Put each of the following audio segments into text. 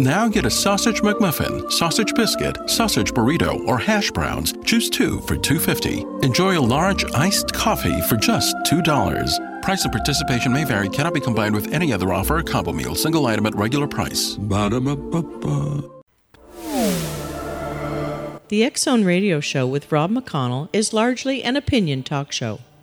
Now get a sausage McMuffin, sausage biscuit, sausage burrito, or hash browns. Choose two for $2.50. Enjoy a large iced coffee for just $2. Price and participation may vary, cannot be combined with any other offer or combo meal, single item at regular price. Ba-da-ba-ba-ba. The X Zone Radio Show with Rob McConnell is largely an opinion talk show.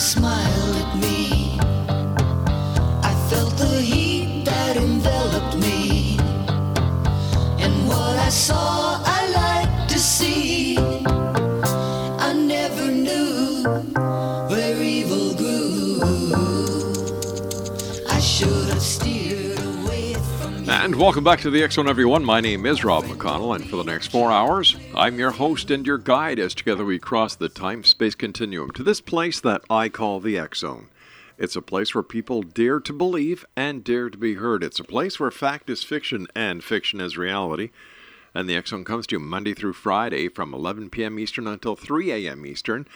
Way welcome back to the Zone, everyone. My name is Rob McConnell, and for the next four hours, I'm your host and your guide as together we cross the time space continuum to this place that I call the Zone. It's a place where people dare to believe and dare to be heard. It's a place where fact is fiction and fiction is reality. And the Zone comes to you Monday through Friday from 11 p.m. Eastern until 3 a.m. Eastern,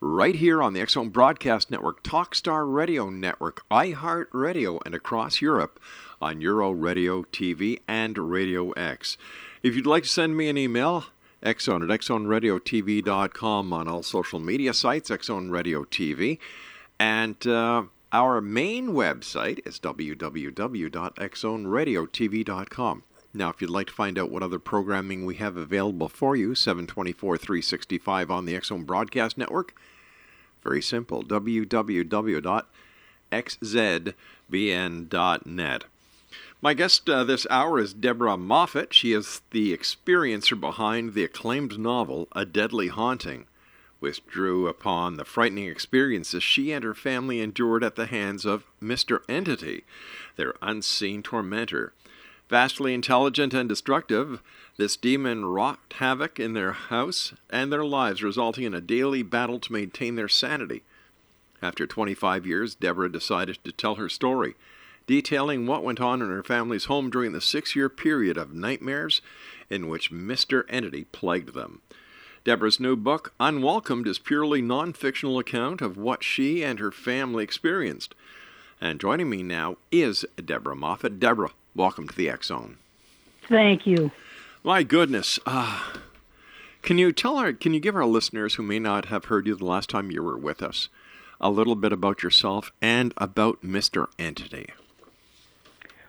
right here on the X Zone Broadcast Network, Talkstar Radio Network, iHeart Radio, and across Europe on Euro Radio TV and Radio X. If you'd like to send me an email, Exxon at xzoneradiotv.com on all social media sites, Xzone Radio TV. And uh, our main website is www.xzoneradiotv.com. Now, if you'd like to find out what other programming we have available for you, 724 365 on the X Zone Broadcast Network, very simple www.xzbn.net. My guest uh, this hour is Deborah Moffitt. She is the experiencer behind the acclaimed novel A Deadly Haunting, which drew upon the frightening experiences she and her family endured at the hands of Mr. Entity, their unseen tormentor. Vastly intelligent and destructive, this demon wrought havoc in their house and their lives, resulting in a daily battle to maintain their sanity. After 25 years, Deborah decided to tell her story, detailing what went on in her family's home during the six year period of nightmares in which Mr. Entity plagued them. Deborah's new book, Unwelcomed, is purely non fictional account of what she and her family experienced. And joining me now is Deborah Moffitt. Deborah, welcome to the X Zone. Thank you. My goodness. Uh, can you tell our, can you give our listeners who may not have heard you the last time you were with us a little bit about yourself and about Mr. Entity?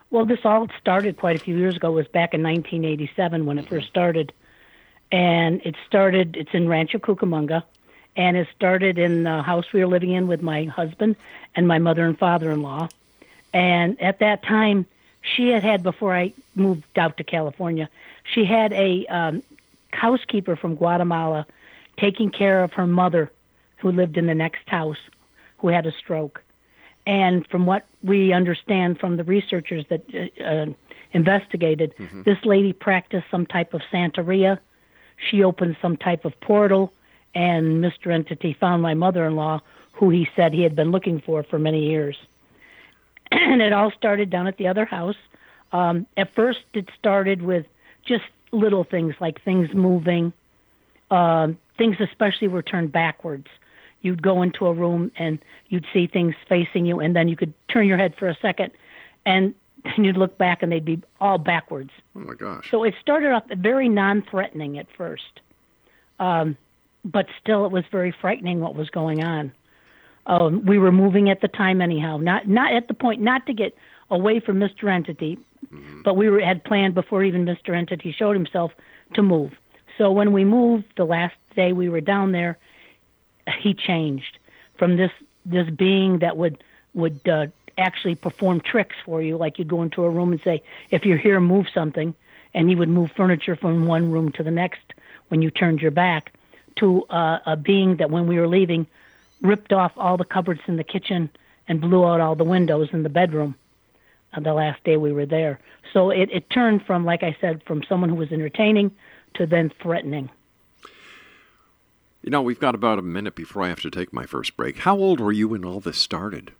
Well, this all started quite a few years ago. It was back in 1987 when it first started. and it started. It's in Rancho Cucamonga, and it started in the house we were living in with my husband and my mother and father-in-law. And at that time, she had had before I moved out to California. She had a um, housekeeper from Guatemala taking care of her mother, who lived in the next house, who had a stroke. And from what we understand from the researchers that uh, uh, investigated, Mhm. this lady practiced some type of Santeria. She opened some type of portal, and Mr. Entity found my mother in law, who he said he had been looking for for many years. and it all started down at the other house. Um, at first, it started with just little things like things moving, um, things especially were turned backwards. You'd go into a room and you'd see things facing you, and then you could turn your head for a second, and then you'd look back and they'd be all backwards. Oh my gosh. So it started off very non-threatening at first, um, but still it was very frightening what was going on. Um, we were moving at the time anyhow, not not at the point not to get away from Mr. Entity, but we were, had planned before even Mr. Entity showed himself to move. So when we moved the last day we were down there, he changed from this this being that would would uh, actually perform tricks for you, like you'd go into a room and say, "If you're here, move something," and he would move furniture from one room to the next when you turned your back. To uh, a being that when we were leaving, ripped off all the cupboards in the kitchen and blew out all the windows in the bedroom. Uh, the last day we were there, so it, it turned from, like I said, from someone who was entertaining to then threatening. You know, we've got about a minute before I have to take my first break. How old were you when all this started?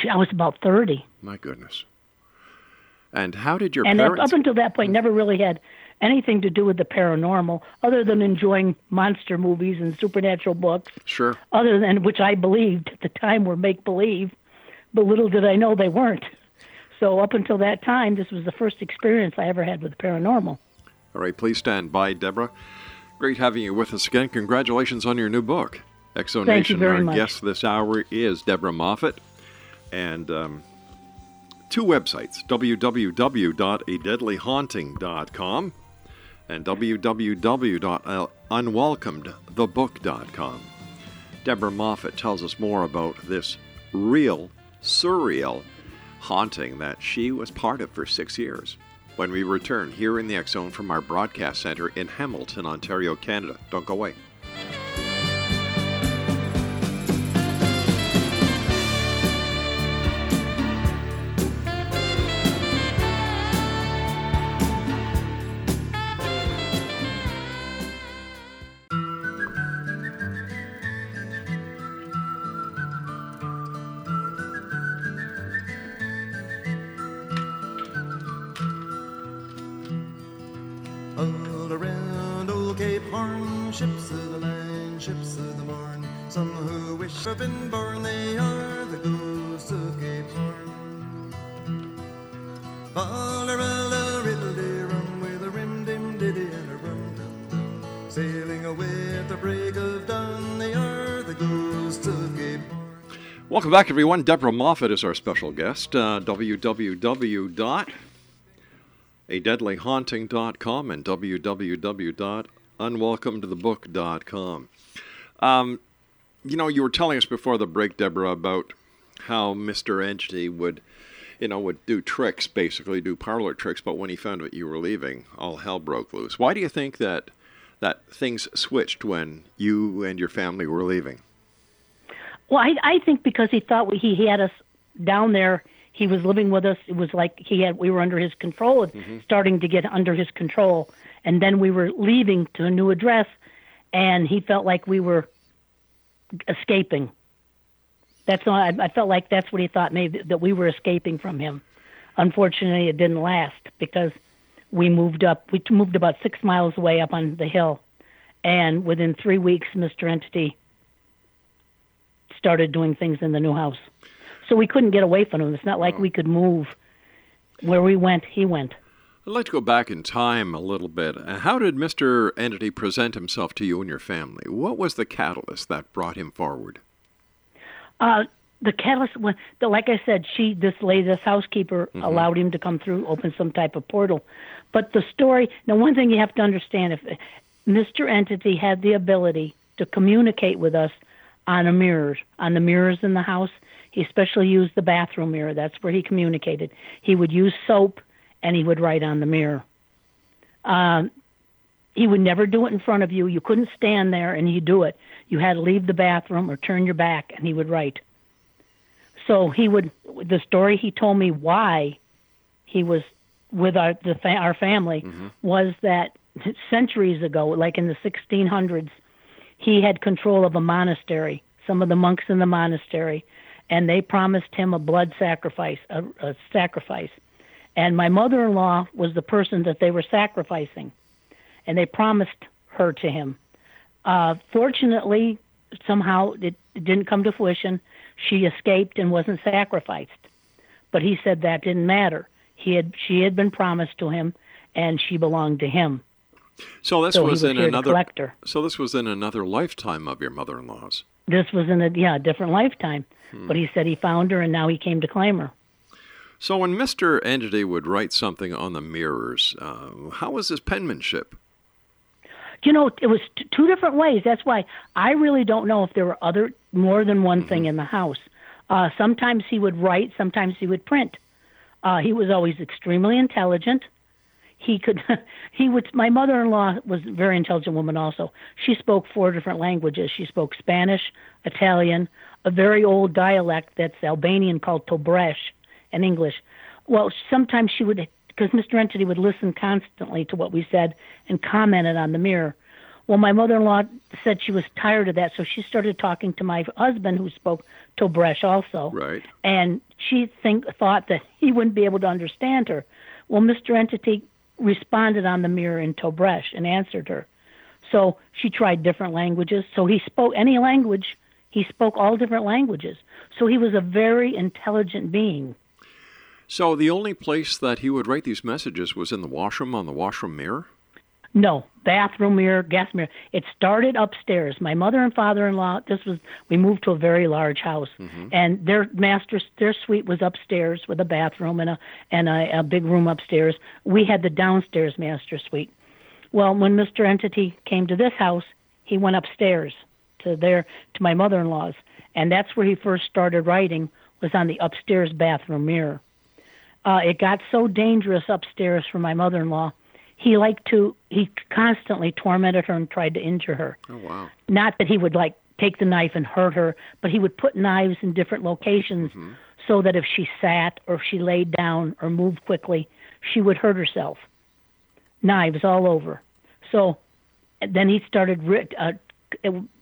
Gee, I was about thirty. My goodness. And how did your and up, parents? up until that point, never really had anything to do with the paranormal, other than enjoying monster movies and supernatural books. Sure. Other than which I believed at the time were make believe, but little did I know they weren't. So up until that time, this was the first experience I ever had with the paranormal. All right, please stand by, Deborah. Great having you with us again. Congratulations on your new book, Exo Thank you Nation. very Our much. guest this hour is Deborah Moffitt, and um, two websites: www.adeadlyhaunting.com and www.unwelcomedthebook.com. Deborah Moffitt tells us more about this real, surreal haunting that she was part of for six years. When we return here in the Zone from our broadcast center in Hamilton, Ontario, Canada. Don't go away. Horn, ships of the line, ships of the morn. Some who wish have been born, they are the ghosts of Cape Horn. Riddle rum with a rim dim diddy and a rum dum dum. Sailing away at the break of dawn, they are the ghosts of Cape Horn. Welcome back, everyone. Deborah Moffitt is our special guest. Uh, www.adeadlyhaunting.com and www.unwelcomedthebook.com. Um, you know, you were telling us before the break, Deborah, about how Mr. Entity would, you know, would do tricks, basically do parlor tricks, but when he found out you were leaving, all hell broke loose. Why do you think that that things switched when you and your family were leaving? Well, I, I think because he thought we, he, he had us down there, he was living with us. It was like he had we were under his control, and starting to get under his control, and then we were leaving to a new address, and he felt like we were escaping. That's all. I, I felt like that's what he thought maybe that we were escaping from him. Unfortunately, it didn't last because we moved up. We moved about six miles away up on the hill, and within three weeks, Mr. Entity started doing things in the new house. So we couldn't get away from him. It's not like mm. we could move. Where we went, he went. I'd like to go back in time a little bit. How did Mr. Entity present himself to you and your family? What was the catalyst that brought him forward? Uh, the catalyst, wa- the, like I said, she, this lady, this housekeeper, allowed him to come through, open some type of portal. But the story, now one thing you have to understand, if Mr. Entity had the ability to communicate with us on a mirror, on the mirrors in the house. He especially used the bathroom mirror. That's where he communicated. He would use soap and he would write on the mirror. Um, he would never do it in front of you. You couldn't stand there and he'd do it. You had to leave the bathroom or turn your back and he would write. So he would, the story he told me why he was with our, the, fa- our family was that centuries ago, like in the 1600s, he had control of a monastery, some of the monks in the monastery, and they promised him a blood sacrifice, a, a sacrifice. And my mother in law was the person that they were sacrificing, and they promised her to him. Uh, fortunately, somehow it, it didn't come to fruition. She escaped and wasn't sacrificed. But he said that didn't matter. He had she had been promised to him, and she belonged to him. So this So was, was in another. collect her. So this was in another lifetime of your mother-in-law's. This was in a yeah different lifetime. But he said he found her, and now he came to claim her. So when Mister Entity would write something on the mirrors, uh, how was his penmanship? you know, it was t- two different ways. That's why I really don't know if there were other more than one thing in the house. Uh, sometimes he would write, sometimes he would print. Uh, he was always extremely intelligent. He could, he would. My mother-in-law was a very intelligent woman. Also, she spoke four different languages. She spoke Spanish, Italian, a very old dialect that's Albanian called Tobresh, and English. Well, sometimes she would, because Mr. Entity would listen constantly to what we said and commented on the mirror. Well, my mother-in-law said she was tired of that, so she started talking to my husband, who spoke Tobresh also Right. and she think thought that he wouldn't be able to understand her. Well, Mr. Entity responded on the mirror in Tobresh and answered her. So she tried different languages. So he spoke any language. He spoke all different languages. So he was a very intelligent being. So the only place that he would write these messages was in the washroom on the washroom mirror. No, bathroom mirror, gas mirror. It started upstairs. My mother and father-in-law. This was we moved to a very large house, mm-hmm. and their master their suite was upstairs with a bathroom and a and a, a big room upstairs. We had the downstairs master suite. Well, when Mr. Entity came to this house, he went upstairs to their to my mother-in-law's, and that's where he first started writing. Was on the upstairs bathroom mirror. Uh, it got so dangerous upstairs for my mother-in-law. He liked to. He constantly tormented her and tried to injure her. Oh wow. Not that he would like take the knife and hurt her, but he would put knives in different locations so that if she sat or if she laid down or moved quickly, she would hurt herself. Knives all over. So then he started. Uh,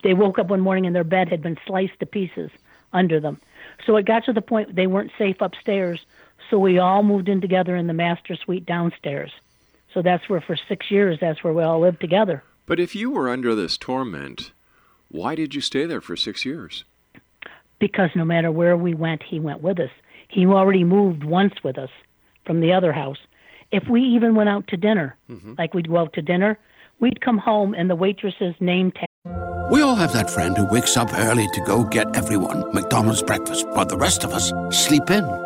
they woke up one morning and their bed had been sliced to pieces under them. So it got to the point they weren't safe upstairs. So we all moved in together in the master suite downstairs. So that's where for six years that's where we all lived together. But if you were under this torment, why did you stay there for six years? because no matter where we went, he went with us. He already moved once with us from the other house. If we even went out to dinner, mm-hmm. like we'd go out to dinner, we'd come home and the waitress's name tag. We all have that friend who wakes up early to go get everyone McDonald's breakfast, while the rest of us sleep in.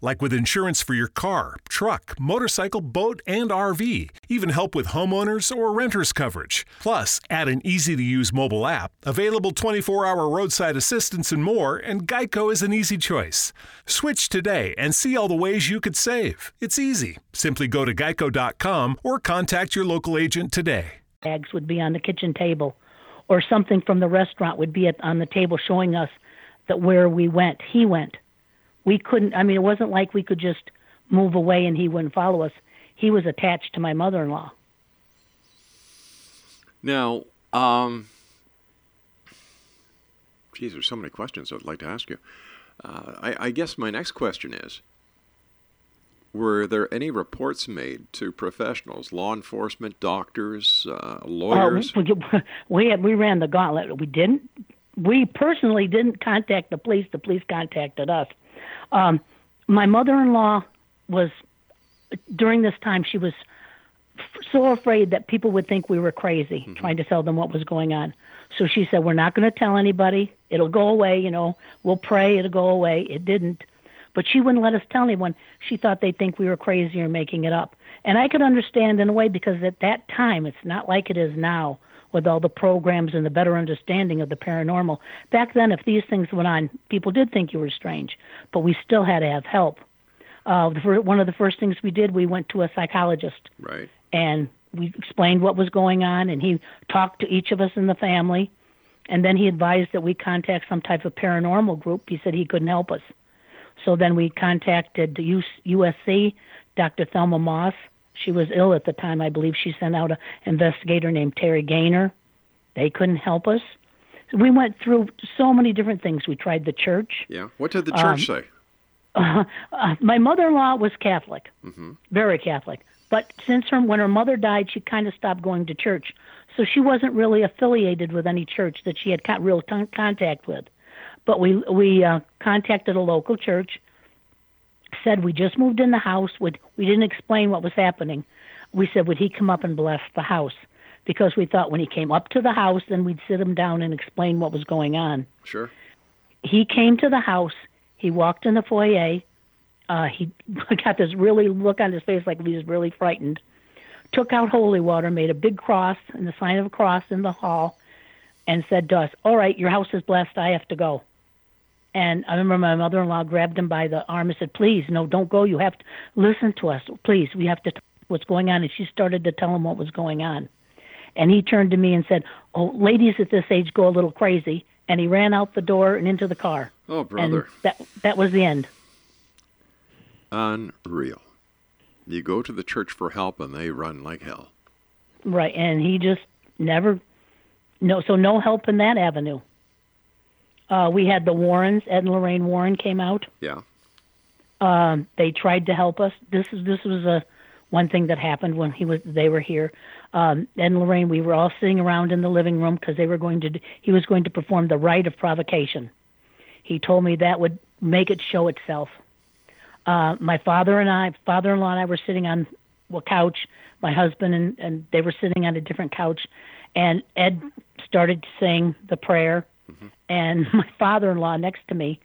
Like with insurance for your car, truck, motorcycle, boat, and RV. Even help with homeowners or renters coverage. Plus, add an easy to use mobile app, available 24 hour roadside assistance, and more, and Geico is an easy choice. Switch today and see all the ways you could save. It's easy. Simply go to geico.com or contact your local agent today. tags would be on the kitchen table, or something from the restaurant would be on the table showing us that where we went, he went. We couldn't. I mean, it wasn't like we could just move away and he wouldn't follow us. He was attached to my mother-in-law. Now, um, geez, there's so many questions I'd like to ask you. Uh, I, I guess my next question is Were there any reports made to professionals, law enforcement, doctors, uh, Uh, lawyers? we, we had, we ran the gauntlet. We didn't. We personally didn't contact the police. The police contacted us. Um, my mother-in-law was during this time. She was f- so afraid that people would think we were crazy, trying to tell them what was going on. So she said, "We're not going to tell anybody. It'll go away. You know, we'll pray it'll go away." It didn't. But she wouldn't let us tell anyone. She thought they'd think we were crazy or making it up. And I could understand in a way because at that time, it's not like it is now with all the programs and the better understanding of the paranormal. Back then, if these things went on, people did think you were strange, but we still had to have help. Uh, the one of the first things we did, we went to a psychologist right. and we explained what was going on, and he talked to each of us in the family. And then he advised that we contact some type of paranormal group. He said he couldn't help us. So then we contacted USC, Dr. Thelma Moss. She was ill at the time. I believe she sent out an investigator named Kerry Gaynor. They couldn't help us. So we went through so many different things. We tried the church. Yeah. What did the church Um, say? Uh, uh, my mother-in-law was Catholic, hmm very Catholic. But since her when her mother died, she kind of stopped going to church. So she wasn't really affiliated with any church that she had con- real ton- contact with. But we we uh, contacted a local church. Said we just moved in the house. Would we didn't explain what was happening. We said would he come up and bless the house because we thought when he came up to the house, then we'd sit him down and explain what was going on Sure. he came to the house. He walked in the foyer. Uh, he got this really look on his face like he was really frightened. Took out holy water, made a big cross and the sign of a cross in the hall, and said to us, "All right, your house is blessed. I have to go." And I remember my mother-in-law grabbed him by the arm and said, "Please, no, don't go. You have to listen to us. Please, we have to talk what's going on." And she started to tell him what was going on. And he turned to me and said, "Oh, ladies at this age go a little crazy." And he ran out the door and into the car. Oh, brother. And that that was the end. Unreal. You go to the church for help and they run like hell. Right. And he just never no so no help in that avenue. Uh, we had the Warrens, Ed and Lorraine Warren came out. Yeah. Um, they tried to help us. This is this was a one thing that happened when he was they were here. Um, Ed and Lorraine, we were all sitting around in the living room because they were going to. He was going to perform the rite of provocation. He told me that would make it show itself. Uh, my father and I, father-in-law and I, were sitting on a couch. My husband and and they were sitting on a different couch, and Ed started to sing the prayer, and my father-in-law next to me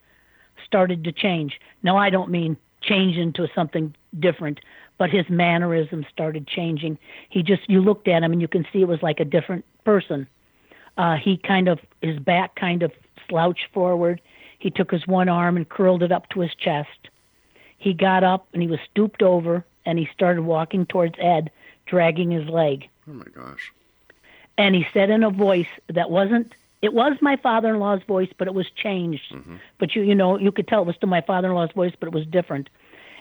started to change. Now, I don't mean change into something different, but his mannerisms started changing. He just, you looked at him and you can see it was like a different person. Uh, he kind of, his back kind of slouched forward. He took his one arm and curled it up to his chest. He got up and he was stooped over and he started walking towards Ed, dragging his leg Oh my gosh. and he said in a voice that wasn't it was my father-in-law's voice but it was changed. Mm-hmm. But you you know you could tell it was still my father-in-law's voice but it was different.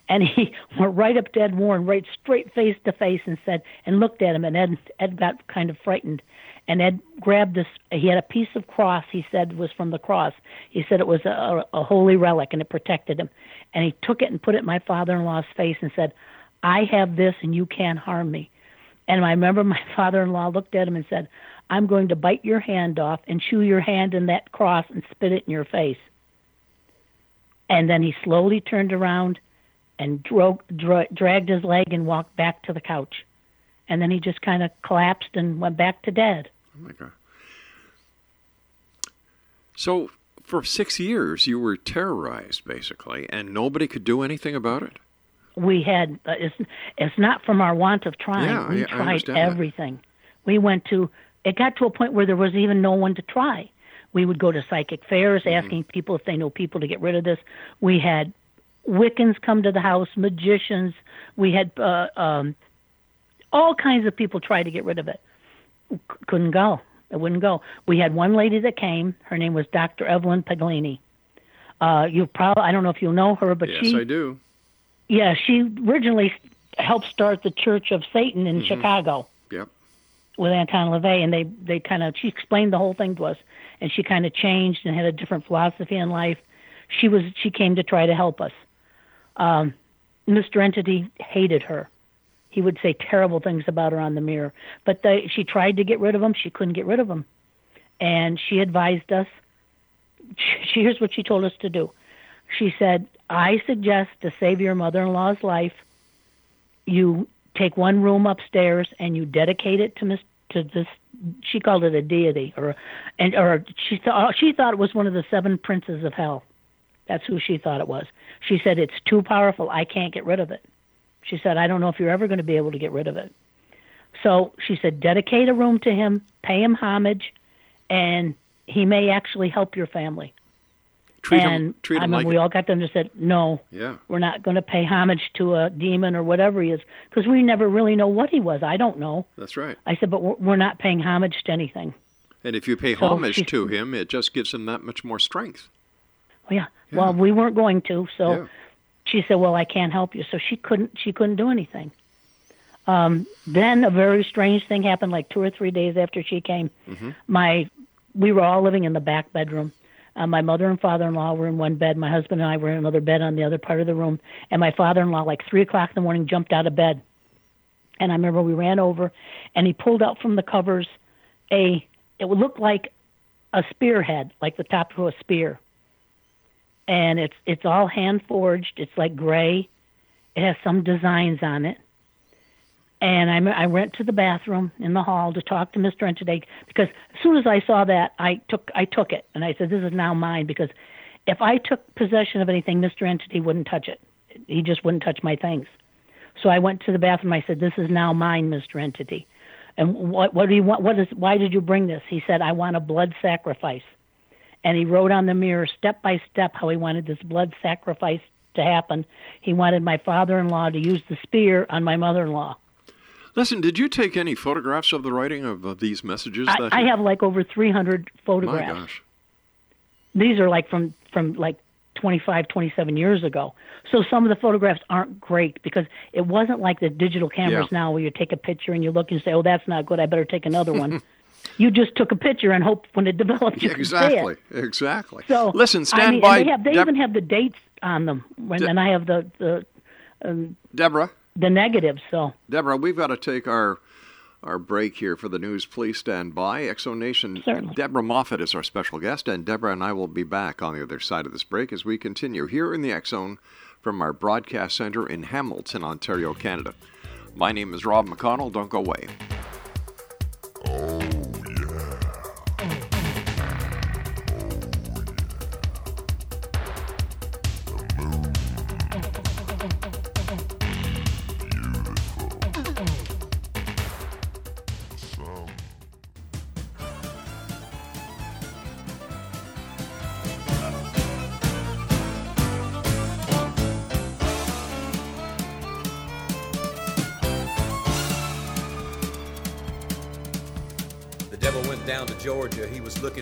And he went right up to ed warren right straight face to face and said and looked at him and ed ed got kind of frightened. And ed grabbed this he had a piece of cross he said was from the cross. He said it was a, a holy relic and it protected him. And he took it and put it in my father-in-law's face and said i have this and you can't harm me. And I remember my father in law looked at him and said, I'm going to bite your hand off and chew your hand in that cross and spit it in your face. And then he slowly turned around and dra- dragged his leg and walked back to the couch. And then he just kind of collapsed and went back to dead. Oh my god. So for six years you were terrorized basically, and nobody could do anything about it. we had uh, it's it's not from our want of trying. Yeah, we tried understand that. everything. We went to it got to a point where there was even no one to try. We would go to psychic fairs Mm-hmm. asking people if they know people to get rid of this. We had Wiccans come to the house, magicians. We had uh, um, all kinds of people try to get rid of it. C- couldn't go. It wouldn't go. We had one lady that came. Her name was Dr. Evelyn Paglini. Uh, you probably I don't know if you know her, but yes, she I do. yeah, she originally helped start the Church of Satan in Mhm. Chicago. With Anton LaVey, and they they kind of she explained the whole thing to us, and she kind of changed and had a different philosophy in life. She was she came to try to help us. Um, Mr. Entity hated her. He would say terrible things about her on the mirror. But they, she tried to get rid of him. She couldn't get rid of him. And she advised us. She, here's what she told us to do. She said, I suggest to save your mother in law's life, you take one room upstairs and you dedicate it to Miss to this she called it a deity or and or she thought she thought it was one of the seven princes of hell. That's who she thought it was. She said it's too powerful. I can't get rid of it. She said i don't know if you're ever going to be able to get rid of it. So she said dedicate a room to him pay him homage and he may actually help your family Treat him- and treat I him mean, like we it. all got them to said no Yeah. we're not going to pay homage to a demon or whatever he is because we never really know what he was i don't know That's right. I said, but we're we're not paying homage to anything. And if you pay So homage to him, it just gives him that much more strength. Oh, yeah. Well, we weren't going to, so Yeah. she said, "Well, I can't help you." So she couldn't. She couldn't do anything. Um, then a very strange thing happened. Like two or three days after she came, Mm-hmm. my we were all living in the back bedroom. Uh, my mother and father-in-law were in one bed. My husband and I were in another bed on the other part of the room. And my father-in-law, like three o'clock in the morning, jumped out of bed. And I remember we ran over, and he pulled out from the covers a. It would look like a spearhead, like the top of a spear. And it's it's all hand forged. It's like gray. It has some designs on it. And I, I went to the bathroom in the hall to talk to Mr. Entity because as soon as I saw that, I took I took it and I said, "This is now mine." Because if I took possession of anything, Mr. Entity wouldn't touch it. He just wouldn't touch my things. So I went to the bathroom. I said, "This is now mine, Mr. Entity." And what what do you want? What is? Why did you bring this? He said, "I want a blood sacrifice." And he wrote on the mirror step by step how he wanted this blood sacrifice to happen. He wanted my father-in-law to use the spear on my mother-in-law. Listen, did you take any photographs of the writing of uh, these messages? I, that I have like over 300 photographs. My gosh. These are like from from like 25, 27 years ago. So some of the photographs aren't great because it wasn't like the digital cameras Yeah. now where you take a picture and you look and say, "Oh, that's not good. I better take another one." you just took a picture and hoped when it developed you could see Exactly. it. Exactly. So Listen, stand I mean, by. They have, they Deb- even have the dates on them, when, De- and I have the the um, Deborah. The negatives. So Deborah, we've got to take our our break here for the news. Please stand by. X Zone Nation. Certainly. Deborah Moffitt is our special guest, and Deborah and I will be back on the other side of this break as we continue here in the X Zone from our broadcast center in Hamilton, Ontario, Canada. My name is Rob McConnell. Don't go away. Oh.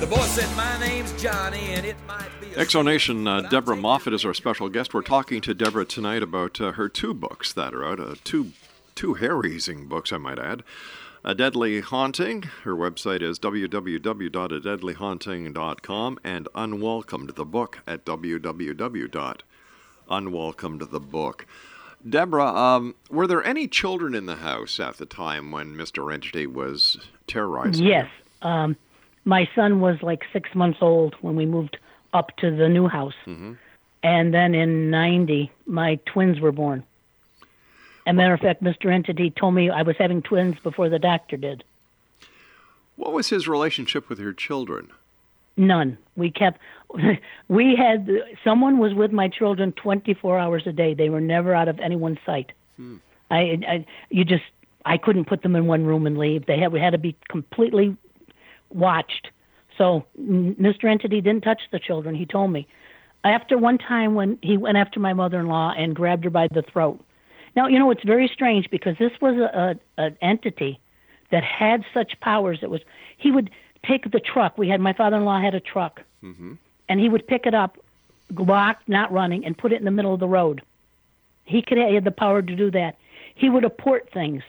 The boy said, My name's Johnny, and it might be a X Zone Nation, uh, Deborah Moffitt is our special guest. We're talking to Deborah tonight about uh, her two books that are out, uh, two, two hair-raising books, I might add. A Deadly Haunting. Her website is www.adeadlyhaunting.com and Unwelcomed the book at www.unwelcomedthebook. Deborah, um, were there any children in the house at the time when Mr. Entity was terrorizing? you? yes, um, my son was like six months old when we moved up to the new house. Mm-hmm. And then in 90, my twins were born. As a matter of fact, Mr. Entity told me I was having twins before the doctor did. What was his relationship with your children? None. We kept, we had, someone was with my children 24 hours a day. They were never out of anyone's sight. I, I, you just, I couldn't put them in one room and leave. They had, we had to be completely watched. So Mr. Entity didn't touch the children. He told me. After one time when he went after my mother-in-law and grabbed her by the throat, Now you know it's very strange because this was a, a an entity that had such powers. It was he would take the truck. We had my father-in-law had a truck, Mm-hmm. and he would pick it up, locked, not running, and put it in the middle of the road. He could he had the power to do that. He would apport things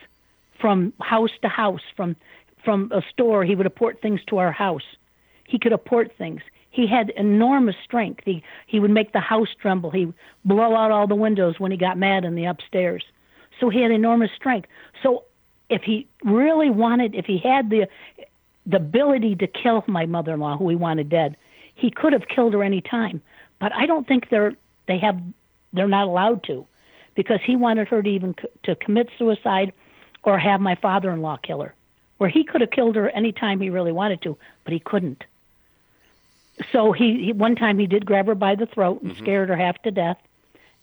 from house to house, from from a store. He would apport things to our house. He could apport things. He had enormous strength. He he would make the house tremble. He blow out all the windows when he got mad in the upstairs. So he had enormous strength. So if he really wanted, if he had the the ability to kill my mother-in-law, who he wanted dead, he could have killed her any time. But I don't think they're they have they're not allowed to, because he wanted her to even to commit suicide, or have my father-in-law kill her, where he could have killed her any time he really wanted to, but he couldn't. So he, he one time he did grab her by the throat and mm-hmm. scared her half to death.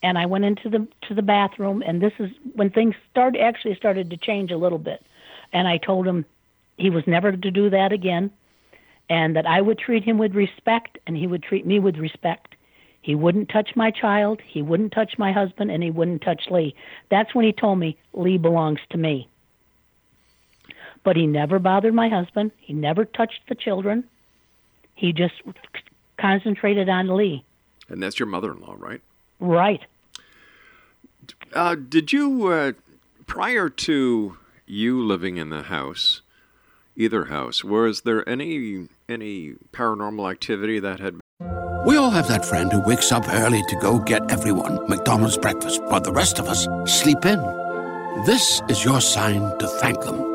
And I went into the to the bathroom, and this is when things started actually started to change a little bit. And I told him he was never to do that again, and that I would treat him with respect, and he would treat me with respect. He wouldn't touch my child, he wouldn't touch my husband, and he wouldn't touch Lee. That's when he told me Lee belongs to me. But he never bothered my husband. He never touched the children. He just concentrated on Lee. And that's your mother-in-law, right? Right. Uh, did you, uh, prior to you living in the house, either house, was there any any paranormal activity that had? We all have that friend who wakes up early to go get everyone McDonald's breakfast, while the rest of us sleep in. This is your sign to thank them.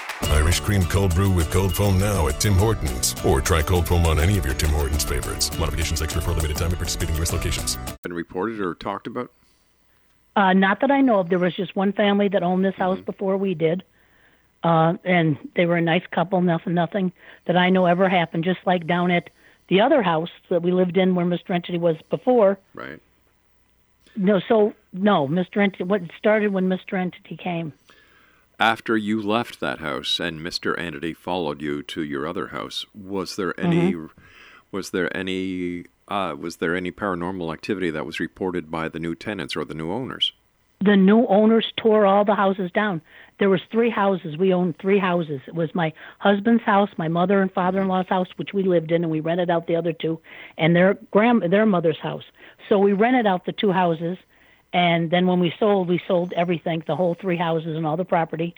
Irish cream cold brew with cold foam now at Tim Hortons. Or try cold foam on any of your Tim Hortons favorites. Modifications extra for a limited time at participating U.S. locations. Been reported or talked about? Uh, not that I know of. There was just one family that owned this house before we did, uh, and they were a nice couple. Nothing, nothing that I know ever happened. Just like down at the other house that we lived in, where Mr. Entity was before. Right. No, so no, Mr. Entity. What started when Mr. Entity came? After you left that house and Mr. Entity followed you to your other house, was there any was there any uh, was there any paranormal activity that was reported by the new tenants or the new owners? the new owners tore all the houses down. There was three houses. We owned three houses. It was my husband's house, my mother and father-in-law's house, which we lived in, and we rented out the other two, and their grand their mother's house. So we rented out the two houses, and then when we sold, we sold everything, the whole three houses and all the property,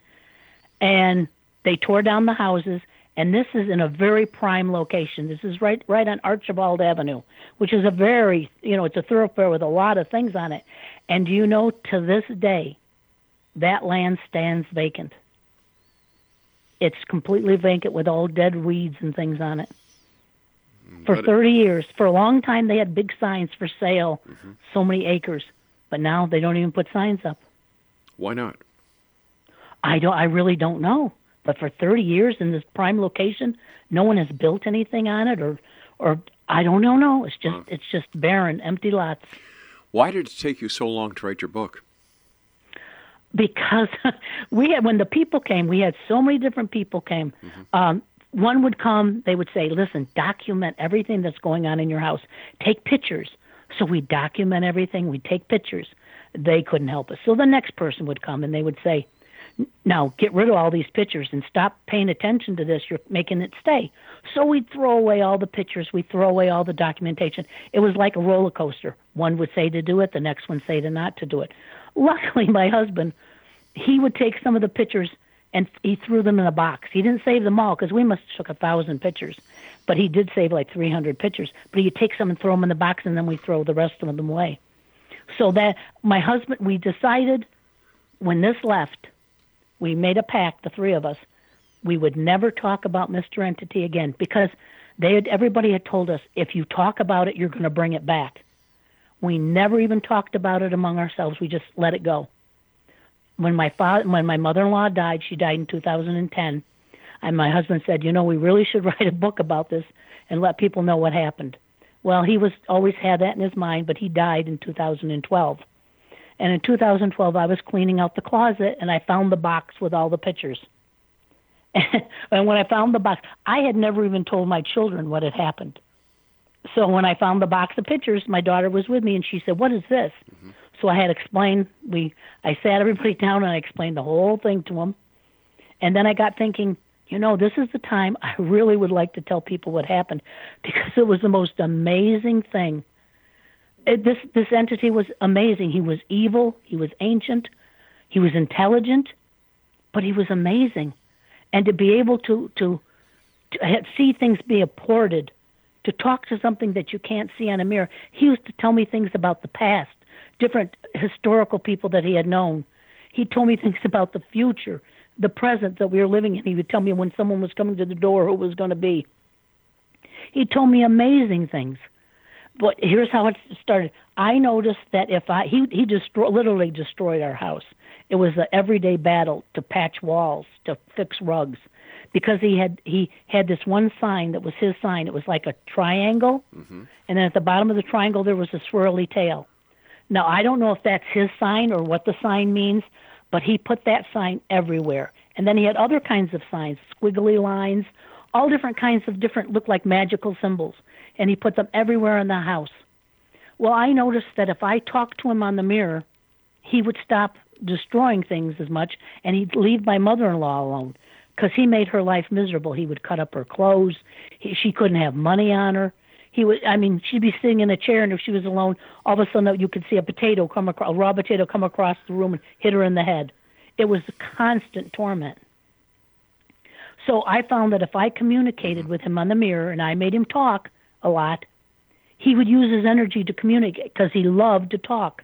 and they tore down the houses. And this is in a very prime location. This is right right on Archibald Avenue, which is a very you know it's a thoroughfare with a lot of things on it. And do you know to this day, that land stands vacant. It's completely vacant with all dead weeds and things on it. Mm, for But 30 years, for a long time, they had big signs for sale, mm-hmm. so many acres. But now they don't even put signs up. Why not? I don't. I really don't know. But for 30 years in this prime location, no one has built anything on it, or, or I don't know. No, it's just it's just barren, empty lots. Why did it take you so long to write your book? because we had when the people came we had so many different people came um one would come they would say listen document everything that's going on in your house take pictures so we document everything. We take pictures. They couldn't help us. So the next person would come and they would say now get rid of all these pictures and stop paying attention to this. You're making it stay. So we'd throw away all the pictures. We'd throw away all the documentation. It was like a roller coaster. One would say to do it. The next one say to not to do it. Luckily my husband he would take some of the pictures and he threw them in a box he didn't save them all because we must have took a thousand pictures but he did save like 300 pictures but he'd take some and throw them in the box and then we throw the rest of them away so that my husband we decided when this left we made a pact, the three of us, we would never talk about Mr. Entity again because they had, everybody had told us if you talk about it, you're going to bring it back. We never even talked about it among ourselves. We just let it go. When my father, when my mother-in-law died, she died in 2010, and my husband said, "You know, we really should write a book about this and let people know what happened." Well, he was always had that in his mind, but he died in 2012. And in 2012, I was cleaning out the closet and I found the box with all the pictures. and when I found the box, I had never even told my children what had happened. So when I found the box of pictures, my daughter was with me and she said, "What is this?" Mm-hmm. So I had explained. We I sat everybody down and I explained the whole thing to them. And then I got thinking, you know, this is the time I really would like to tell people what happened because it was the most amazing thing. It, this this entity was amazing. He was evil. He was ancient. He was intelligent, but he was amazing and to be able to to, to see things be apported, to talk to something that you can't see on a mirror. He used to tell me things about the past, different historical people that he had known. He told me things about the future, the present that we were living in. He would tell me when someone was coming to the door who it was going to be. He told me amazing things. But here's how it started. I noticed that if I he he destroy, literally destroyed our house. It was an everyday battle to patch walls, to fix rugs, because he had he had this one sign that was his sign. It was like a triangle, mm-hmm. and then at the bottom of the triangle there was a swirly tail. Now I don't know if that's his sign or what the sign means, but he put that sign everywhere. And then he had other kinds of signs, squiggly lines, all different kinds of different look like magical symbols, and he put them everywhere in the house. Well, I noticed that if I talked to him on the mirror, he would stop destroying things as much, and he'd leave my mother-in-law alone because he made her life miserable. He would cut up her clothes. He, she couldn't have money on her. He would. I mean, she'd be sitting in a chair, and if she was alone, all of a sudden you could see a potato come across, a raw potato come across the room and hit her in the head. It was constant torment. So I found that if I communicated with him on the mirror and I made him talk a lot, he would use his energy to communicate because he loved to talk.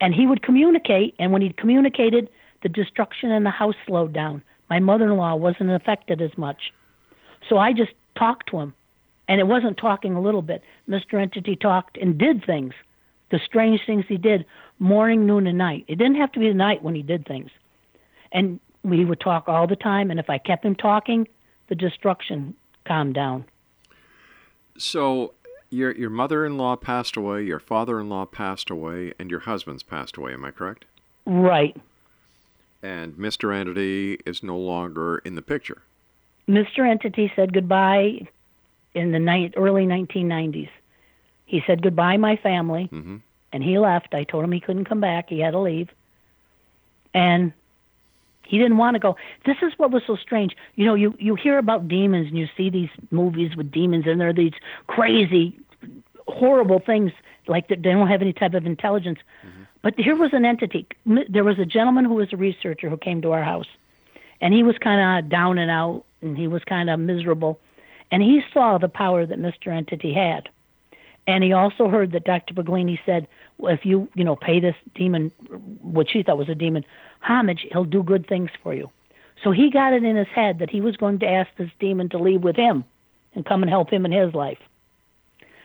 And he would communicate, and when he communicated, the destruction in the house slowed down. My mother in law wasn't affected as much. So I just talked to him. And it wasn't talking a little bit. Mr. Entity talked and did things, the strange things he did, morning, noon, and night. It didn't have to be the night when he did things. And we would talk all the time, and if I kept him talking, the destruction calmed down. So your your mother-in-law passed away, your father-in-law passed away, and your husband's passed away. Am I correct? Right. And Mr. Entity is no longer in the picture. Mr. Entity said goodbye in the night, early 1990s. He said goodbye, my family, mm-hmm. and he left. I told him he couldn't come back. He had to leave. And he didn't want to go. This is what was so strange. You know, you you hear about demons and you see these movies with demons and they're these crazy, horrible things like they don't have any type of intelligence. Mm-hmm. But here was an entity. There was a gentleman who was a researcher who came to our house, and he was kind of down and out and he was kind of miserable, and he saw the power that Mr. Entity had. And he also heard that Dr. Baglini said, well, if you, you know, pay this demon, what she thought was a demon, homage, he'll do good things for you. So he got it in his head that he was going to ask this demon to leave with him and come and help him in his life.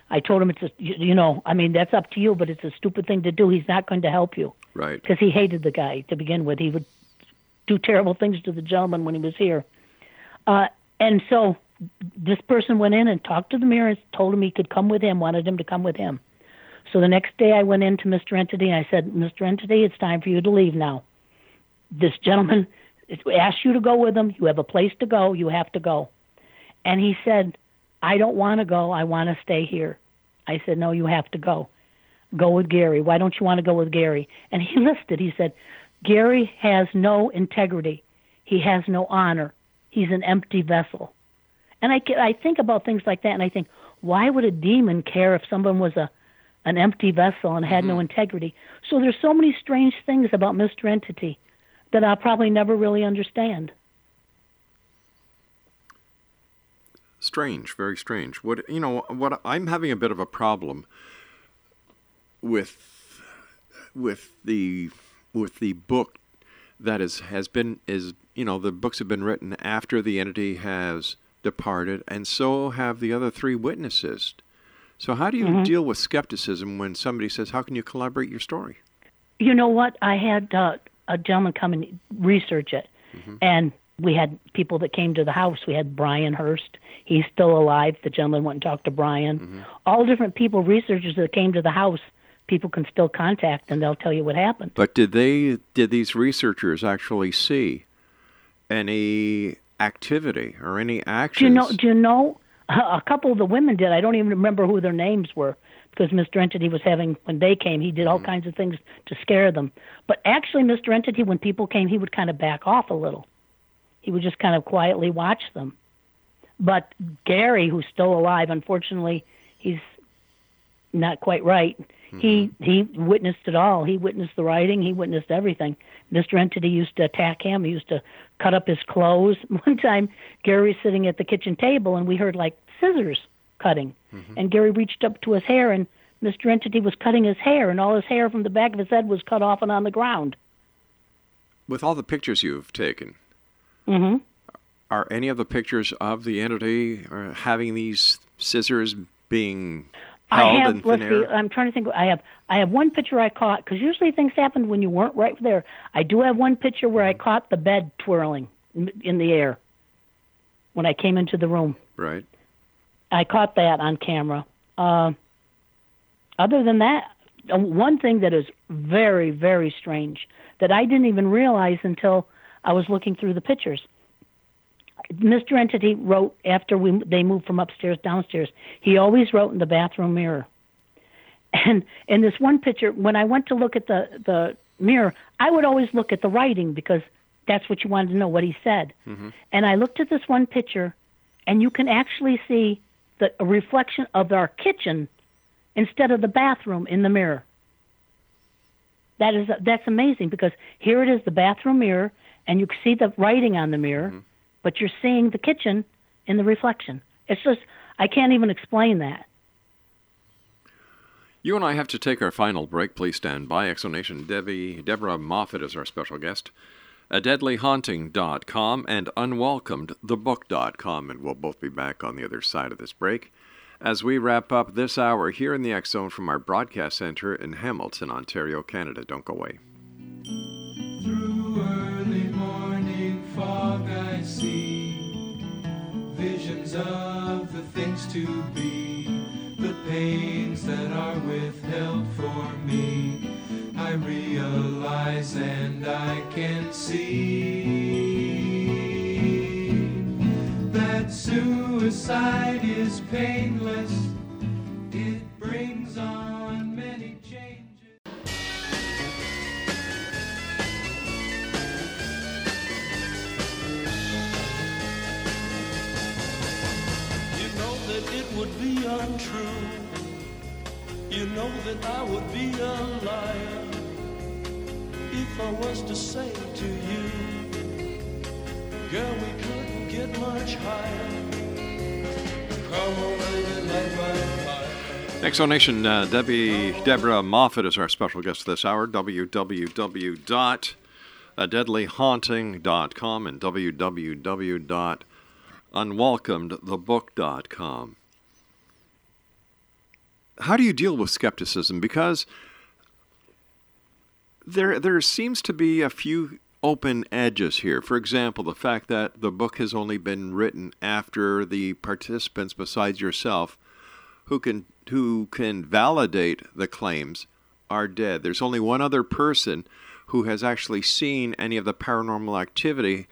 I told him it's a, you know, I mean that's up to you, but it's a stupid thing to do. He's not going to help you, right? Because he hated the guy to begin with. He would do terrible things to the gentleman when he was here, uh, and so this person went in and talked to the mirror and told him he could come with him, wanted him to come with him. So the next day I went in to Mr. Entity and I said, Mr. Entity, it's time for you to leave now this gentleman asked you to go with him. You have a place to go. You have to go. And he said, I don't want to go. I want to stay here. I said, No, you have to go. Go with Gary. Why don't you want to go with Gary? And he listed, he said, Gary has no integrity. He has no honor. He's an empty vessel. And I, I think about things like that and I think, why would a demon care if someone was a an empty vessel and had mm-hmm. no integrity? So there's so many strange things about Mr. Entity that I'll probably never really understand. Strange, very strange. What you know, what I'm having a bit of a problem with with the with the book that is has been is you know the books have been written after the entity has departed, and so have the other three witnesses. So how do you Mhm. deal with skepticism when somebody says, "How can you collaborate your story?" You know what? I had uh, a gentleman come and research it, and we had people that came to the house. We had Brian Hurst. He's still alive. The gentleman went and talked to Brian. All different people, researchers that came to the house. People can still contact, and they'll tell you what happened. But did they did these researchers actually see any activity or any actions? Do you know? Do you know? A couple of the women did. I don't even remember who their names were because Mr. Entity was having when they came. He did all mm-hmm. kinds of things to scare them. But actually, Mr. Entity, when people came, he would kind of back off a little. He would just kind of quietly watch them. But Gary, who's still alive, unfortunately, he's not quite right. He mm-hmm. he witnessed it all. He witnessed the writing. He witnessed everything. Mr. Entity used to attack him. He used to cut up his clothes. One time, Gary was sitting at the kitchen table, and we heard like scissors cutting. And Gary reached up to his hair, and Mr. Entity was cutting his hair, and all his hair from the back of his head was cut off and on the ground. With all the pictures you've taken, mm-hmm. are any of the pictures of the entity having these scissors being I have. Let's see. I'm trying to think. I have. I have one picture I caught because usually things happen when you weren't right there. I do have one picture where I caught the bed twirling in- in the air when I came into the room. Right. I caught that on camera. Uh, other than that, uh, one thing that is very, very strange that I didn't even realize until I was looking through the pictures. Mr. Entity wrote after we they moved from upstairs downstairs. He always wrote in the bathroom mirror. And in this one picture, when I went to look at the the mirror, I would always look at the writing because that's what you wanted to know what he said. Mm-hmm. And I looked at this one picture, and you can actually see the a reflection of our kitchen instead of the bathroom in the mirror. That is that's amazing because here it is, the bathroom mirror, and you can see the writing on the mirror, mm-hmm. But you're seeing the kitchen in the reflection. It's just I can't even explain that. You and I have to take our final break. Please stand by. Exonation Debbie Deborah Moffitt is our special guest. A deadlyhaunting.com and unwelcomedthebook.com, and we'll both be back on the other side of this break as we wrap up this hour here in the X Zone from our broadcast center in Hamilton, Ontario, Canada. Don't go away. See visions of the things to be, the pains that are withheld for me. I realize and I can see that suicide is painless. That I would be a liar if I was to say to you, girl, we couldn't get much higher. Come on, baby, light my fire. Exonation uh, Debbie Deborah Moffitt is our special guest this hour. www.adeadlyhaunting.com and www.unwelcomedthebook.com. How do you deal with skepticism? Because there there seems to be a few open edges here. For example, the fact that the book has only been written after the participants besides yourself who can who can validate the claims are dead. There's only one other person who has actually seen any of the paranormal activity,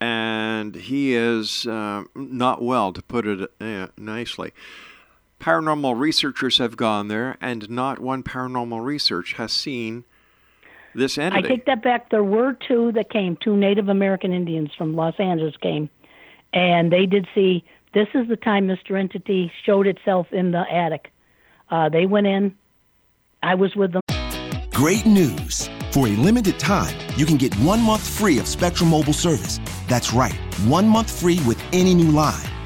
and he is uh, not well, to put it uh, nicely. Paranormal researchers have gone there, and not one paranormal research has seen this entity. I take that back. There were two that came, two Native American Indians from Los Angeles came, and they did see. This is the time Mr. Entity showed itself in the attic. Uh, they went in. I was with them. Great news! For a limited time, you can get one month free of Spectrum Mobile service. That's right, one month free with any new line.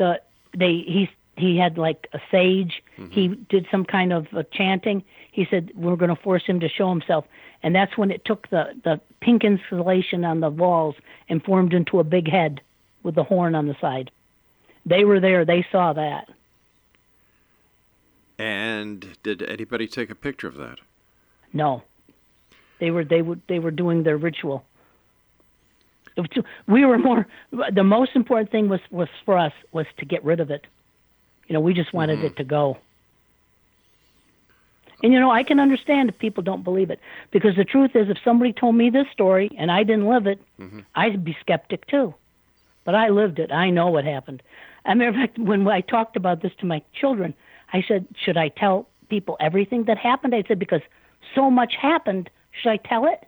The they he he had like a sage. He did some kind of uh, chanting. He said we're going to force him to show himself, and that's when it took the the pink insulation on the walls and formed into a big head with the horn on the side. They were there. They saw that. And did anybody take a picture of that? No, they were they were they were doing their ritual. It was too- We were more. The most important thing was was for us was to get rid of it. You know, we just wanted mm-hmm. it to go. And you know, I can understand if people don't believe it because the truth is, if somebody told me this story and I didn't live it, mm-hmm. I'd be skeptic too. But I lived it. I know what happened. As a matter of fact, when I talked about this to my children, I said, "Should I tell people everything that happened?" I said because so much happened. Should I tell it?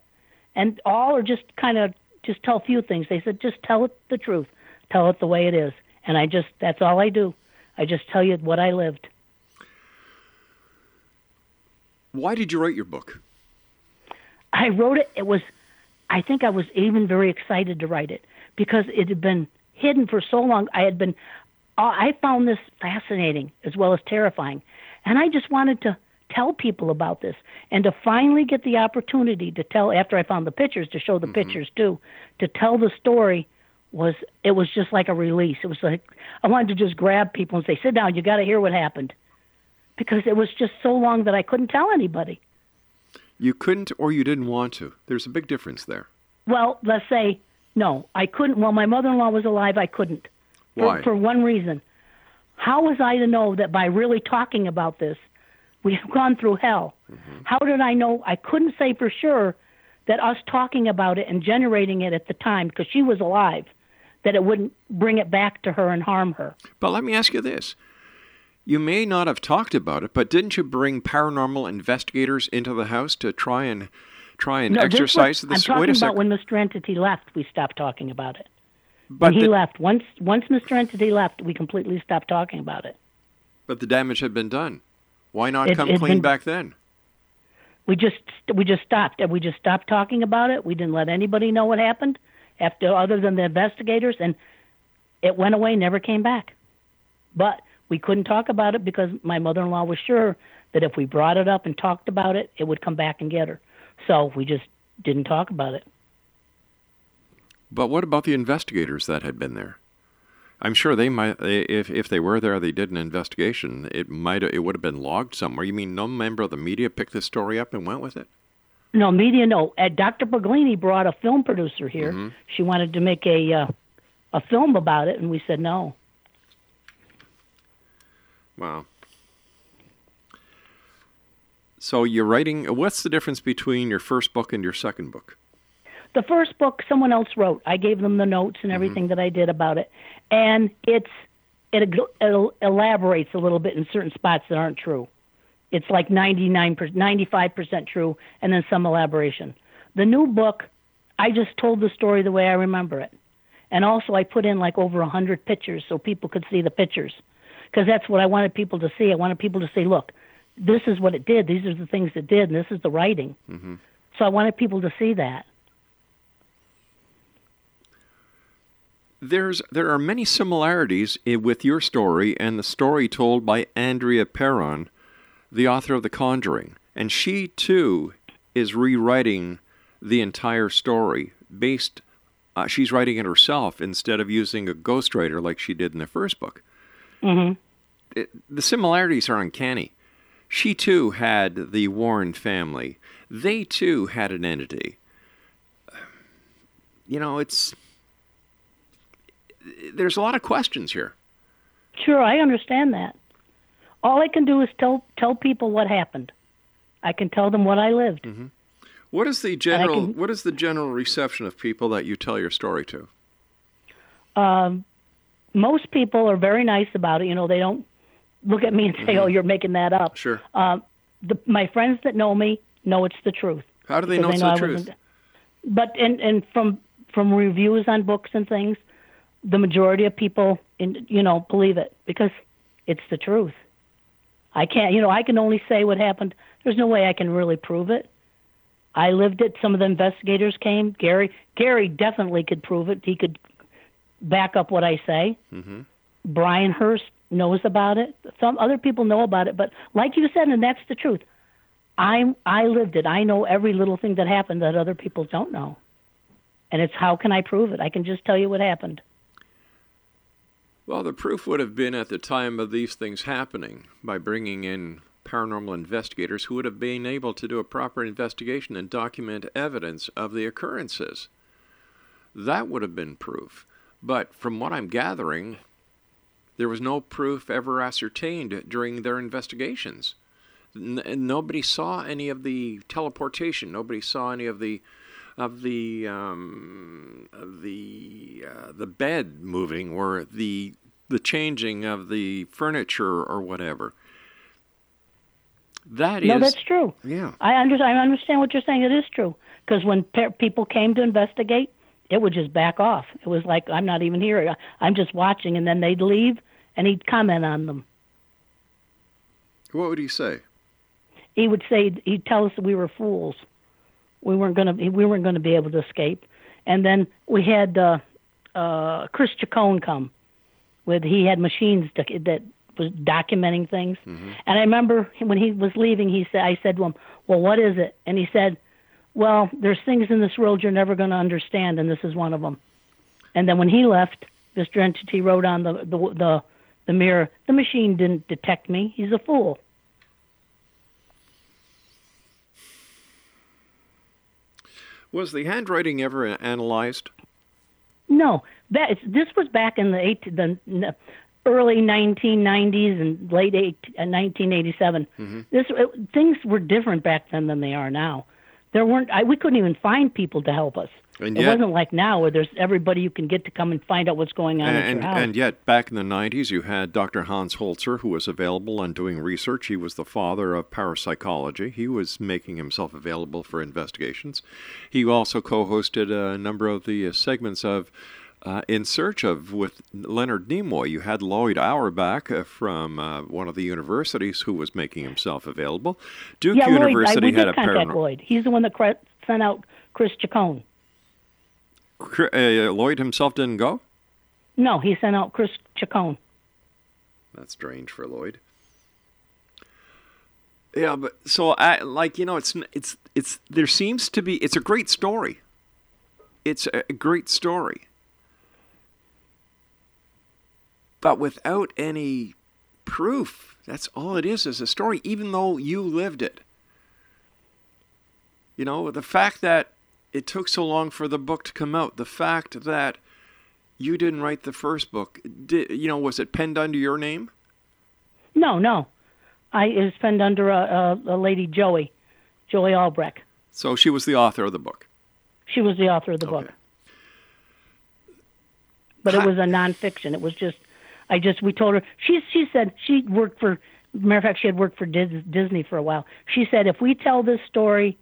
And all, or just kind of just tell a few things. They said, "Just tell it the truth. Tell it the way it is." And I just that's all I do. I just tell you what I lived. Why did you write your book? I wrote it. It was, I think I was even very excited to write it because it had been hidden for so long. I had been, I found this fascinating as well as terrifying. And I just wanted to tell people about this and to finally get the opportunity to tell, after I found the pictures, to show the mm-hmm. pictures too, to tell the story was, it was just like a release. It was like, I wanted to just grab people and say, sit down, you got to hear what happened. Because it was just so long that I couldn't tell anybody. You couldn't or you didn't want to. There's a big difference there. Well, let's say no, I couldn't. While my mother-in-law was alive, I couldn't. For, Why? For one reason. How was I to know that by really talking about this, we have gone through hell? Mm-hmm. How did I know? I couldn't say for sure that us talking about it and generating it at the time, because she was alive, that it wouldn't bring it back to her and harm her. But let me ask you this. You may not have talked about it, but didn't you bring paranormal investigators into the house to try and try and No, this was- exercise this? I'm talking Wait a about when Mr. Entity left. We stopped talking about it. But when he the- left, once once Mr. Entity left, we completely stopped talking about it. But the damage had been done. Why not It- come clean been- back then? We just we just stopped. We just stopped talking about it. We didn't let anybody know what happened after other than the investigators, and it went away, never came back. But we couldn't talk about it because my mother-in-law was sure that if we brought it up and talked about it, it would come back and get her. So we just didn't talk about it. But what about the investigators that had been there? I'm sure they might, if if they were there, they did an investigation. It might, it would have been logged somewhere. You mean no member of the media picked this story up and went with it? No media. No. Uh, Dr. Berglini brought a film producer here. Mhm. She wanted to make a uh, a film about it, and we said no. Wow. So you're writing. What's the difference between your first book and your second book? The first book someone else wrote. I gave them the notes and everything that I did about it, and it's it, it elaborates a little bit in certain spots that aren't true. It's like 99 95 percent true, and then some elaboration. The new book, I just told the story the way I remember it, and also I put in like over a hundred pictures so people could see the pictures, because that's what I wanted people to see. I wanted people to say, look, this is what it did. These are the things it did, and this is the writing. Mm-hmm. So I wanted people to see that. There's there are many similarities with your story and the story told by Andrea Perron, the author of The Conjuring, and she too is rewriting the entire story based. Uh, she's writing it herself instead of using a ghostwriter like she did in the first book. Mm-hmm. It, the similarities are uncanny. She too had the Warren family. They too had an entity. You know, it's there's a lot of questions here. Sure, I understand that. all I can do is tell tell people what happened. I can tell them what I lived. Mm-hmm. What is the general What is the general reception of people that you tell your story to? Um, most people are very nice about it. You know, they don't look at me and say, "Oh, you're making that up." Sure. Um, the, my friends that know me know it's the truth. How do they know it's I the wasn't- truth? But and and from from reviews on books and things, the majority of people, in, you know, believe it because it's the truth. I can't, you know, I can only say what happened. There's no way I can really prove it. I lived it. Some of the investigators came. Gary, Gary definitely could prove it. He could back up what I say. Mm-hmm. Brian Hurst knows about it. Some other people know about it, but like you said, and that's the truth. I I lived it. I know every little thing that happened that other people don't know. And it's how can I prove it? I can just tell you what happened. Well, the proof would have been at the time of these things happening by bringing in paranormal investigators who would have been able to do a proper investigation and document evidence of the occurrences. That would have been proof. But from what I'm gathering, there was no proof ever ascertained during their investigations. N- nobody saw any of the teleportation. Nobody saw any of the of the um, of the uh, the bed moving or the the changing of the furniture or whatever. That is no, that's true. Yeah. I understand. I understand what you're saying. It is true because when pe- people came to investigate, it would just back off. It was like I'm not even here. I'm just watching, and then they'd leave, and he'd comment on them. What would he say? He would say he'd tell us that we were fools. We weren't going to. We weren't going to be able to escape. And then we had uh, uh, Chris Chacon come, with he had machines to, that was documenting things. Mm-hmm. And I remember when he was leaving, he said, I said to him, "Well, what is it?" And he said, "Well, there's things in this world you're never going to understand, and this is one of them." And then when he left, Mr. Entity wrote on the the the, the mirror, "The machine didn't detect me. He's a fool." Was the handwriting ever analyzed? No, that is, this was back in the eight, the n- early 1990s and late eight, uh, 1987. Mhm. This uh, things were different back then than they are now. There weren't. I, we couldn't even find people to help us. And it wasn't like now where there's everybody you can get to come and find out what's going on And, and yet, back in the 90s, you had Dr. Hans Holzer, who was available and doing research. He was the father of parapsychology. He was making himself available for investigations. He also co hosted a number of the segments of uh, In Search of with Leonard Nimoy. You had Lloyd Auerbach uh, from uh, one of the universities who was making himself available. Duke yeah, Lloyd, I, University we had a contact paranormal. Lloyd. He's the one that cre- sent out Chris Chacon. Uh, Lloyd himself didn't go? No, he sent out Chris Chacon. That's strange for Lloyd. Yeah, but so I like you know it's it's it's there seems to be it's a great story. It's a great story. But without any proof, that's all it is is a story even though you lived it. You know, the fact that it took so long for the book to come out, the fact that you didn't write the first book, did, you know, was it penned under your name? No, no. I it was penned under a, a, a lady, Joey, Joey Albrecht. So she was the author of the book. She was the author of the book. But it was a nonfiction. It was just, I just, we told her, she, she said she worked for, matter of fact, she had worked for Disney for a while. She said, if we tell this story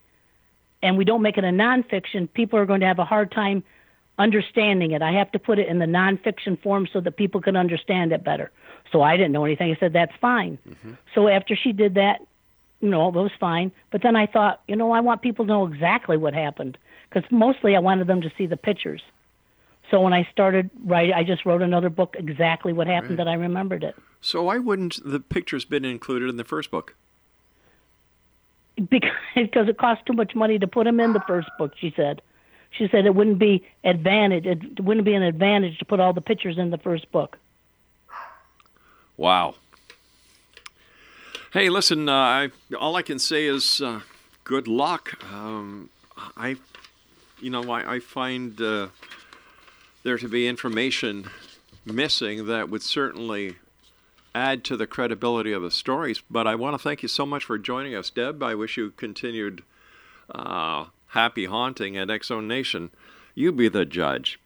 and we don't make it a nonfiction, people are going to have a hard time understanding it. I have to put it in the nonfiction form so that people can understand it better. So I didn't know anything. I said, that's fine. Mm-hmm. So after she did that, you know, it was fine. But then I thought, you know, I want people to know exactly what happened because mostly I wanted them to see the pictures. So when I started writing, I just wrote another book exactly what happened that I remembered it So why wouldn't the pictures been included in the first book? because because it cost too much money to put them in the first book. She said, she said it wouldn't be advantage. It wouldn't be an advantage to put all the pictures in the first book. Wow. Hey, listen, uh, I, all I can say is uh, good luck. Um, I, you know, I, I find uh, there to be information missing that would certainly add to the credibility of the stories. But I want to thank you so much for joining us, Deb. I wish you continued uh, happy haunting at Exo Nation. You be the judge.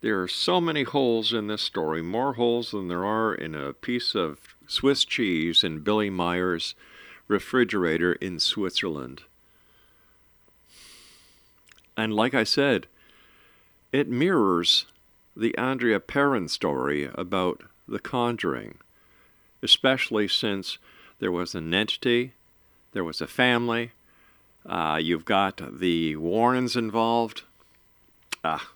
There are so many holes in this story, more holes than there are in a piece of Swiss cheese in Billy Meier's refrigerator in Switzerland. And like I said, it mirrors the Andrea Perron story about the conjuring, especially since there was an entity, there was a family, uh, you've got the Warrens involved. Ah.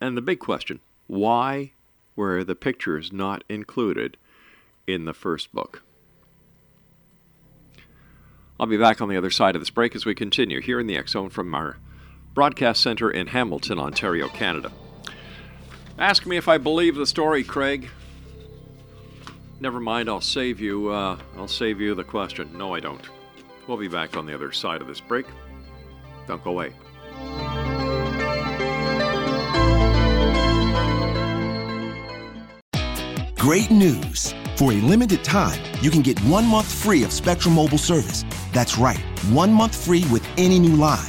And the big question why were the pictures not included in the first book? I'll be back on the other side of this break as we continue here in the Zone from our broadcast center in Hamilton, Ontario, Canada. Ask me if I believe the story, Craig. Never mind, I'll save you. Uh, I'll save you the question. No, I don't. We'll be back on the other side of this break. Don't go away. Great news! For a limited time, you can get one month free of Spectrum Mobile service. That's right, one month free with any new line.